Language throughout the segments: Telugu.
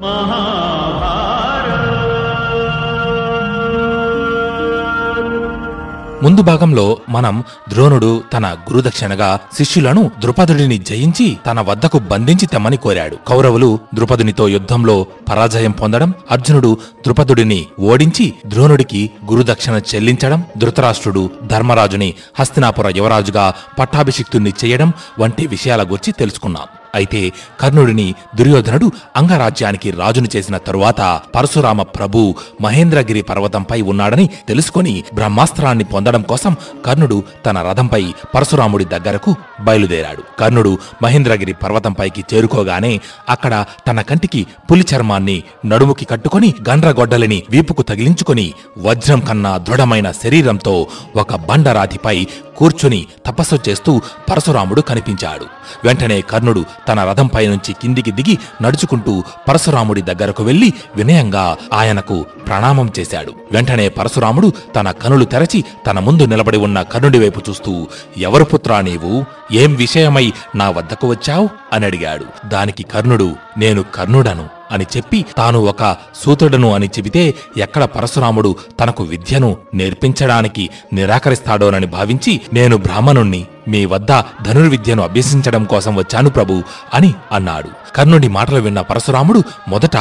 ముందు భాగంలో మనం ద్రోణుడు తన గురుదక్షిణగా శిష్యులను ద్రుపదుడిని జయించి తన వద్దకు బంధించి తెమ్మని కోరాడు. కౌరవులు ద్రుపదునితో యుద్ధంలో పరాజయం పొందడం అర్జునుడు ద్రుపదుడిని ఓడించి ద్రోణుడికి గురుదక్షిణ చెల్లించడం ధృతరాష్ట్రుడు ధర్మరాజుని హస్తినాపుర యువరాజుగా పట్టాభిషిక్తుణ్ణి చేయడం వంటి విషయాల గురించి తెలుసుకున్నాం. అయితే కర్ణుడిని దుర్యోధనుడు అంగరాజ్యానికి రాజును చేసిన తరువాత పరశురామ ప్రభు మహేంద్రగిరి పర్వతంపై ఉన్నాడని తెలుసుకొని బ్రహ్మాస్త్రాన్ని పొందడం కోసం కర్ణుడు తన రథంపై పరశురాముడి దగ్గరకు బయలుదేరాడు. కర్ణుడు మహేంద్రగిరి పర్వతంపైకి చేరుకోగానే అక్కడ తన కంటికి పులి చర్మాన్ని నడుముకి కట్టుకొని గండ్రగొడ్డలిని వీపుకు తగిలించుకొని వజ్రం కన్నా దృఢమైన శరీరంతో ఒక బండరాతిపై కూర్చుని తపస్సు చేస్తూ పరశురాముడు కనిపించాడు. వెంటనే కర్ణుడు తన రథంపై నుంచి కిందికి దిగి నడుచుకుంటూ పరశురాముడి దగ్గరకు వెళ్ళి వినయంగా ఆయనకు ప్రణామం చేశాడు. వెంటనే పరశురాముడు తన కనులు తెరచి తన ముందు నిలబడి ఉన్న కర్ణుడి వైపు చూస్తూ ఎవరు పుత్రా నీవు? ఏం విషయమై నా వద్దకు వచ్చావు? అని అడిగాడు. దానికి కర్ణుడు నేను కర్ణుడను. అని చెప్పి తాను ఒక సూత్రుడను అని చెబితే ఎక్కడ పరశురాముడు తనకు విద్యను నేర్పించడానికి నిరాకరిస్తాడోనని భావించి నేను బ్రాహ్మణుణ్ణి మీ వద్ద ధనుర్విద్యను అభ్యసించడం కోసం వచ్చాను ప్రభు అని అన్నాడు. కర్ణుడి మాటలు విన్న పరశురాముడు మొదట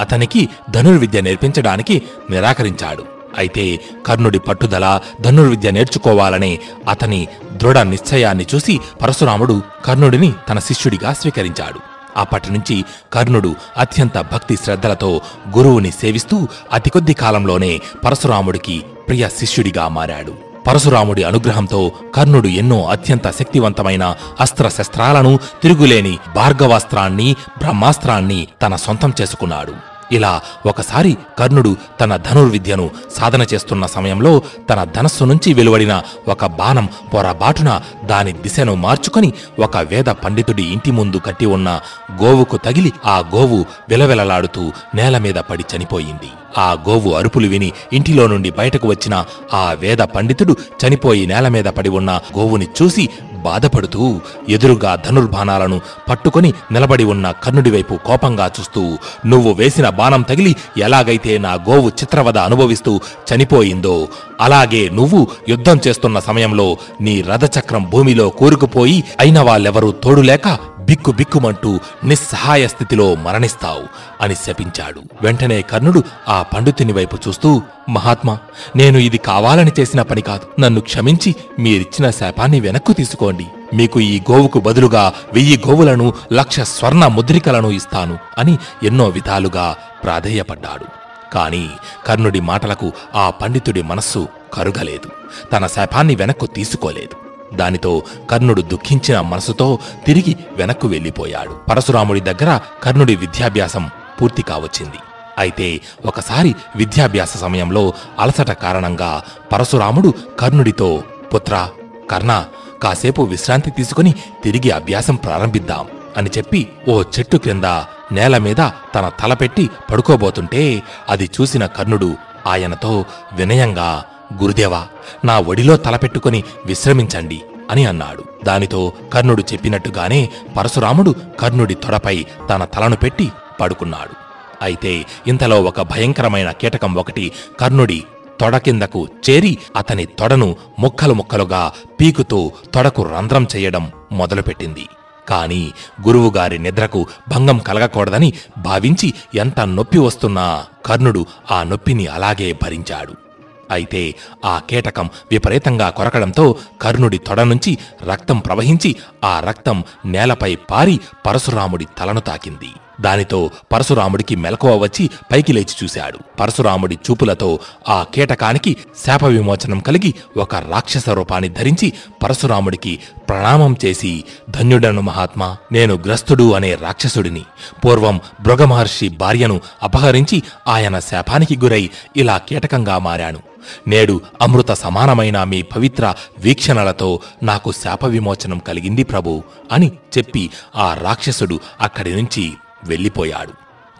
అతనికి ధనుర్విద్య నేర్పించడానికి నిరాకరించాడు. అయితే కర్ణుడి పట్టుదల ధనుర్విద్య నేర్చుకోవాలనే అతని దృఢ నిశ్చయాన్ని చూసి పరశురాముడు కర్ణుడిని తన శిష్యుడిగా స్వీకరించాడు. అప్పటి నుంచి కర్ణుడు అత్యంత భక్తి శ్రద్ధలతో గురువుని సేవిస్తూ అతి కొద్ది కాలంలోనే పరశురాముడికి ప్రియ శిష్యుడిగా మారాడు. పరశురాముడి అనుగ్రహంతో కర్ణుడు ఎన్నో అత్యంత శక్తివంతమైన అస్త్రశస్త్రాలను తిరుగులేని భార్గవాస్త్రాన్ని బ్రహ్మాస్త్రాన్ని తన సొంతం చేసుకున్నాడు. ఇలా ఒకసారి కర్ణుడు తన ధనుర్విద్యను సాధన చేస్తున్న సమయంలో తన ధనస్సు నుంచి వెలువడిన ఒక బాణం పొరబాటున దాని దిశను మార్చుకొని ఒక వేద పండితుడి ఇంటి ముందు కట్టి ఉన్న గోవుకు తగిలి ఆ గోవు విలవిలలాడుతూ నేల మీద పడి చనిపోయింది. ఆ గోవు అరుపులు విని ఇంటిలో నుండి బయటకు వచ్చిన ఆ వేద పండితుడు చనిపోయి నేల మీద పడి ఉన్న గోవుని చూసి బాధపడుతూ ఎదురుగా ధనుర్బాణాలను పట్టుకొని నిలబడి ఉన్న కర్ణుడి వైపు కోపంగా చూస్తూ నువ్వు వేసిన బాణం తగిలి ఎలాగైతే నా గోవు చిత్రవద అనుభవిస్తూ చనిపోయిందో అలాగే నువ్వు యుద్ధం చేస్తున్న సమయంలో నీ రథచక్రం భూమిలో కూరుకుపోయి అయిన వాళ్ళెవరూ తోడులేక బిక్కు బిక్కుమంటూ నిస్సహాయ స్థితిలో మరణిస్తావు అని శపించాడు. వెంటనే కర్ణుడు ఆ పండితుని వైపు చూస్తూ మహాత్మా నేను ఇది కావాలని చేసిన పని కాదు. నన్ను క్షమించి మీరిచ్చిన శాపాన్ని వెనక్కు తీసుకోండి. మీకు ఈ గోవుకు బదులుగా వెయ్యి గోవులను లక్ష స్వర్ణ ముద్రికలను ఇస్తాను అని ఎన్నో విధాలుగా ప్రాధేయపడ్డాడు. కాని కర్ణుడి మాటలకు ఆ పండితుడి మనస్సు కరుగలేదు. తన శాపాన్ని వెనక్కు తీసుకోలేదు. దానితో కర్ణుడు దుఃఖించిన మనసుతో తిరిగి వెనక్కు వెళ్ళిపోయాడు. పరశురాముడి దగ్గర కర్ణుడి విద్యాభ్యాసం పూర్తి కావచ్చింది. అయితే ఒకసారి విద్యాభ్యాస సమయంలో అలసట కారణంగా పరశురాముడు కర్ణుడితో పుత్ర కర్ణ కాసేపు విశ్రాంతి తీసుకుని తిరిగి అభ్యాసం ప్రారంభిద్దాం అని చెప్పి ఓ చెట్టు క్రింద నేల మీద తన తల పెట్టి పడుకోబోతుంటే అది చూసిన కర్ణుడు ఆయనతో వినయంగా గురుదేవా నా ఒడిలో తలపెట్టుకుని విశ్రమించండి అని అన్నాడు. దానితో కర్ణుడు చెప్పినట్టుగానే పరశురాముడు కర్ణుడి తొడపై తన తలను పెట్టి పడుకున్నాడు. అయితే ఇంతలో ఒక భయంకరమైన కీటకం ఒకటి కర్ణుడి తొడ కిందకు చేరి అతని తొడను ముక్కలు ముక్కలుగా పీకుతూ తొడకు రంధ్రం చేయడం మొదలుపెట్టింది. కాని గురువుగారి నిద్రకు భంగం కలగకూడదని భావించి ఎంత నొప్పి వస్తున్నా కర్ణుడు ఆ నొప్పిని అలాగే భరించాడు. అయితే ఆ కీటకం విపరీతంగా కొరకడంతో కర్ణుడి తొడ నుంచి రక్తం ప్రవహించి ఆ రక్తం నేలపై పారి పరశురాముడి తలను తాకింది. దానితో పరశురాముడికి మెలకువ వచ్చి పైకి లేచి చూశాడు. పరశురాముడి చూపులతో ఆ కీటకానికి శాప విమోచనం కలిగి ఒక రాక్షస రూపాన్ని ధరించి పరశురాముడికి ప్రణామం చేసి ధన్యుడను మహాత్మా నేను గ్రస్తుడు అనే రాక్షసుడిని. పూర్వం భృగమహర్షి భార్యను అపహరించి ఆయన శాపానికి గురై ఇలా కీటకంగా మారాను. నేడు అమృత సమానమైన మీ పవిత్ర వీక్షణలతో నాకు శాప విమోచనం కలిగింది ప్రభు అని చెప్పి ఆ రాక్షసుడు అక్కడి నుంచి వెళ్ళిపోయాడు.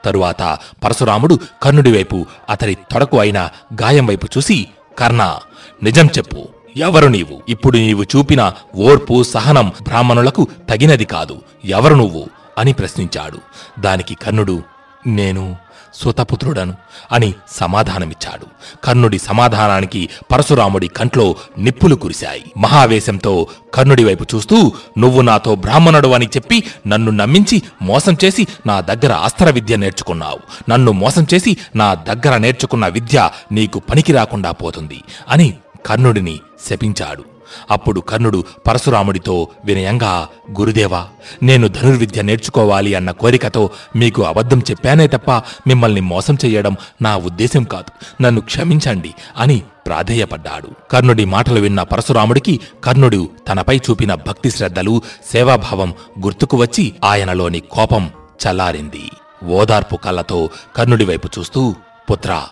తరువాత పరశురాముడు కర్ణుడి వైపు అతడి తొడకు అయిన గాయం వైపు చూసి కర్ణ నిజం చెప్పు. ఎవరు నీవు? ఇప్పుడు నీవు చూపిన ఓర్పు సహనం బ్రాహ్మణులకు తగినది కాదు. ఎవరు నువ్వు? అని ప్రశ్నించాడు. దానికి కర్ణుడు నేను సుతపుత్రుడను అని సమాధానమిచ్చాడు. కర్ణుడి సమాధానానికి పరశురాముడి కంట్లో నిప్పులు కురిశాయి. మహావేశంతో కర్ణుడి వైపు చూస్తూ నువ్వు నాతో బ్రాహ్మణుడు అని చెప్పి నన్ను నమ్మించి మోసం చేసి నా దగ్గర అస్త్ర విద్య నేర్చుకున్నావు. నన్ను మోసం చేసి నా దగ్గర నేర్చుకున్న విద్య నీకు పనికి రాకుండా పోతుంది అని కర్ణుడిని శపించాడు. అప్పుడు కర్ణుడు పరశురాముడితో వినయంగా గురుదేవా నేను ధనుర్విద్య నేర్చుకోవాలి అన్న కోరికతో మీకు అబద్ధం చెప్పానే తప్ప మిమ్మల్ని మోసం చేయడం నా ఉద్దేశం కాదు. నన్ను క్షమించండి అని ప్రాధేయపడ్డాడు. కర్ణుడి మాటలు విన్న పరశురాముడికి కర్ణుడు తనపై చూపిన భక్తి శ్రద్ధలు సేవాభావం గుర్తుకు వచ్చి ఆయనలోని కోపం చల్లారింది. ఓదార్పు కళ్ళతో కర్ణుడి వైపు చూస్తూ పుత్ర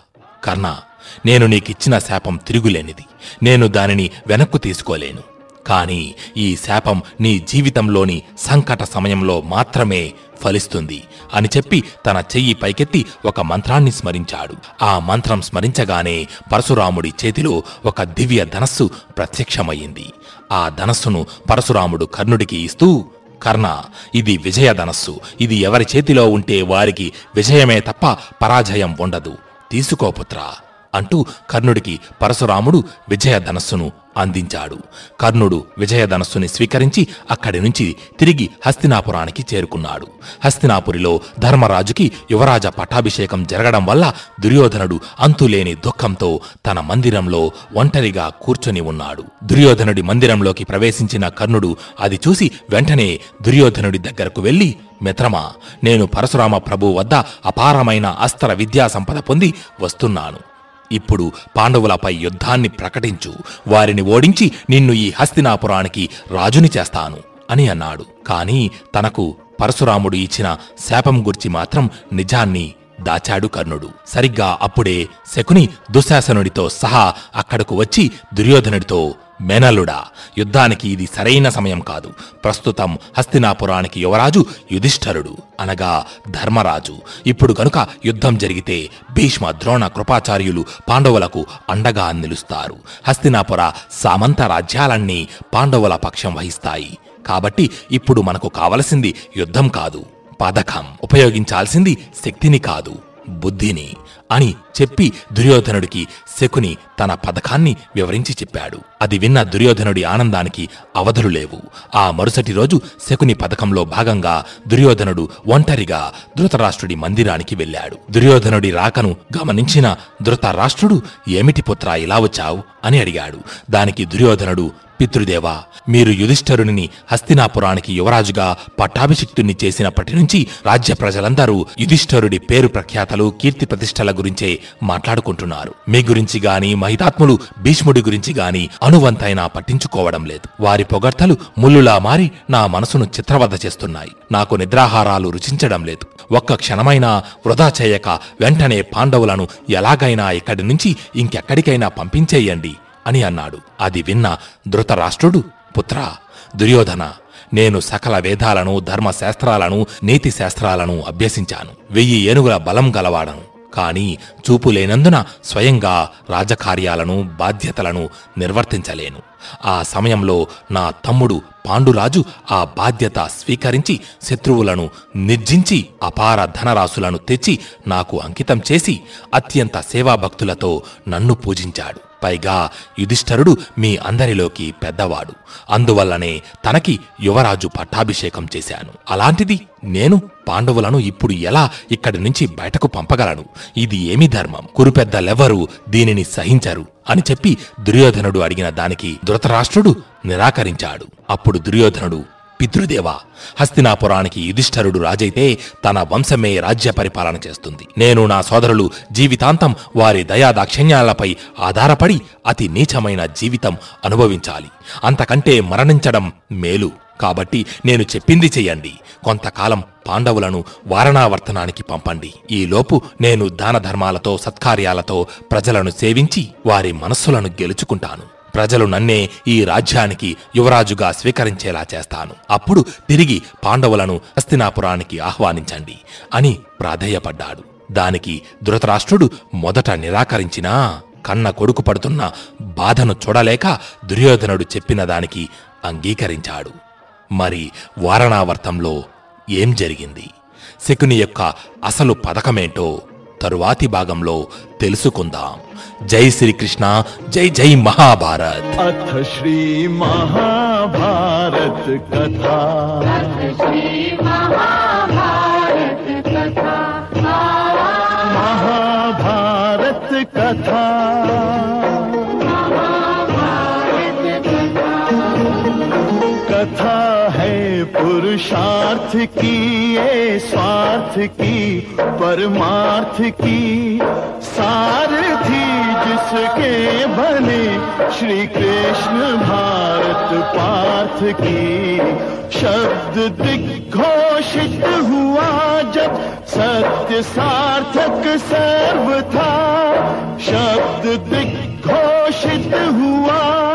కర్ణ నేను నీకిచ్చిన శాపం తిరుగులేనిది. నేను దానిని వెనక్కు తీసుకోలేను. కాని ఈ శాపం నీ జీవితంలోని సంకట సమయంలో మాత్రమే ఫలిస్తుంది అని చెప్పి తన చెయ్యి పైకెత్తి ఒక మంత్రాన్ని స్మరించాడు. ఆ మంత్రం స్మరించగానే పరశురాముడి చేతిలో ఒక దివ్య ధనస్సు ప్రత్యక్షమయ్యింది. ఆ ధనస్సును పరశురాముడు కర్ణుడికి ఇస్తూ కర్ణ ఇది విజయ ధనస్సు. ఇది ఎవరి చేతిలో ఉంటే వారికి విజయమే తప్ప పరాజయం ఉండదు. తీసుకోపుత్రా అంటూ కర్ణుడికి పరశురాముడు విజయధనస్సును అందించాడు. కర్ణుడు విజయధనస్సుని స్వీకరించి అక్కడి నుంచి తిరిగి హస్తినాపురానికి చేరుకున్నాడు. హస్తినాపురిలో ధర్మరాజుకి యువరాజ పట్టాభిషేకం జరగడం వల్ల దుర్యోధనుడు అంతులేని దుఃఖంతో తన మందిరంలో ఒంటరిగా కూర్చొని ఉన్నాడు. దుర్యోధనుడి మందిరంలోకి ప్రవేశించిన కర్ణుడు అది చూసి వెంటనే దుర్యోధనుడి దగ్గరకు వెళ్ళి మిత్రమా నేను పరశురామ ప్రభు వద్ద అపారమైన అస్త్ర విద్యా సంపద పొంది వస్తున్నాను. ఇప్పుడు పాండవులపై యుద్ధాన్ని ప్రకటించు. వారిని ఓడించి నిన్ను ఈ హస్తినాపురానికి రాజుని చేస్తాను అని అన్నాడు. కాని తనకు పరశురాముడు ఇచ్చిన శాపం గుర్చి మాత్రం నిజాన్ని దాచాడు కర్ణుడు. సరిగ్గా అప్పుడే శకుని దుశ్శాసనుడితో సహా అక్కడకు వచ్చి దుర్యోధనుడితో మేనల్లుడా యుద్ధానికి ఇది సరైన సమయం కాదు. ప్రస్తుతం హస్తినాపురానికి యువరాజు యుధిష్ఠరుడు అనగా ధర్మరాజు. ఇప్పుడు గనుక యుద్ధం జరిగితే భీష్మ ద్రోణ కృపాచార్యులు పాండవులకు అండగా నిలుస్తారు. హస్తినాపుర సామంత రాజ్యాలన్నీ పాండవుల పక్షం వహిస్తాయి. కాబట్టి ఇప్పుడు మనకు కావలసింది యుద్ధం కాదు. పథకం ఉపయోగించాల్సింది శక్తిని కాదు బుద్ధిని అని చెప్పి దుర్యోధనుడికి శకుని తన పథకాన్ని వివరించి చెప్పాడు. అది విన్న దుర్యోధనుడి ఆనందానికి అవధులు లేవు. ఆ మరుసటి రోజు శకుని పథకంలో భాగంగా దుర్యోధనుడు ఒంటరిగా ధృతరాష్ట్రుడి మందిరానికి వెళ్ళాడు. దుర్యోధనుడి రాకను గమనించిన ధృతరాష్ట్రుడు ఏమిటి పుత్రా ఇలా వచ్చావు? అని అడిగాడు. దానికి దుర్యోధనుడు పితృదేవా మీరు యుధిష్ఠరుని హస్తినాపురానికి యువరాజుగా పట్టాభిషిక్తుణ్ణి చేసినప్పటి నుంచి రాజ్య ప్రజలందరూ యుధిష్ఠరుడి పేరు ప్రఖ్యాతలు కీర్తి ప్రతిష్టల గురించే మాట్లాడుకుంటున్నారు. మీ గురించి గాని మహితాత్ములు భీష్ముడి గురించి గాని అనువంతైనా పట్టించుకోవడం లేదు. వారి పొగడ్తలు ముల్లులా మారి నా మనసును చిత్రవద చేస్తున్నాయి. నాకు నిద్రాహారాలు రుచించడం లేదు. ఒక్క క్షణమైనా వృధా చేయక వెంటనే పాండవులను ఎలాగైనా ఇక్కడి నుంచి ఇంకెక్కడికైనా పంపించేయండి. అని అన్నాడు. అది విన్న ధృతరాష్ట్రుడు పుత్ర దుర్యోధన నేను సకల వేదాలను ధర్మశాస్త్రాలను నీతి శాస్త్రాలను అభ్యసించాను. వెయ్యి ఏనుగుల బలం గలవాడను. కాని చూపు లేనందున స్వయంగా రాజకార్యాలను బాధ్యతలను నిర్వర్తించలేను. ఆ సమయంలో నా తమ్ముడు పాండురాజు ఆ బాధ్యత స్వీకరించి శత్రువులను నిర్జించి అపార ధనరాశులను తెచ్చి నాకు అంకితం చేసి అత్యంత సేవాభక్తులతో నన్ను పూజించాడు. పైగా యుధిష్ఠరుడు మీ అందరిలోకి పెద్దవాడు. అందువల్లనే తనకి యువరాజు పట్టాభిషేకం చేశాను. అలాంటిది నేను పాండవులను ఇప్పుడు ఎలా ఇక్కడి నుంచి బయటకు పంపగలను? ఇది ఏమి ధర్మం? కురుపెద్దలెవ్వరూ దీనిని సహించరు అని చెప్పి దుర్యోధనుడు అడిగిన దానికి ధృతరాష్ట్రుడు నిరాకరించాడు. అప్పుడు దుర్యోధనుడు పితృదేవ హస్తినాపురానికి యుధిష్ఠరుడు రాజైతే తన వంశమే రాజ్య పరిపాలన చేస్తుంది. నేను నా సోదరులు జీవితాంతం వారి దయాదాక్షిణ్యాలపై ఆధారపడి అతి నీచమైన జీవితం అనుభవించాలి. అంతకంటే మరణించడం మేలు. కాబట్టి నేను చెప్పింది చెయ్యండి కొంతకాలం పాండవులను వారణావర్తనానికి పంపండి. ఈలోపు నేను దాన ధర్మాలతో సత్కార్యాలతో ప్రజలను సేవించి వారి మనస్సులను గెలుచుకుంటాను. ప్రజలు నన్నే ఈ రాజ్యానికి యువరాజుగా స్వీకరించేలా చేస్తాను. అప్పుడు తిరిగి పాండవులను హస్తినాపురానికి ఆహ్వానించండి అని ప్రాధేయపడ్డాడు. దానికి ధృతరాష్ట్రుడు మొదట నిరాకరించినా కన్న కొడుకు పడుతున్న బాధను చూడలేక దుర్యోధనుడు చెప్పిన దానికి అంగీకరించాడు. మరి వారణావర్తంలో ఏం జరిగింది? శకుని యొక్క అసలు పథకమేంటో తరువాతి భాగంలో తెలుసుకుందాం. జై శ్రీకృష్ణ జై జై మహాభారత్. అథ శ్రీ మహాభారత్ కథా. पुरुषार्थ की ये स्वार्थ की, परमार्थ की। सारथी जिसके बने श्री कृष्ण भारत पार्थ की। शब्द दिग्घोषित हुआ जब सत्य सार्थक सर्व था। शब्द दिग्घोषित हुआ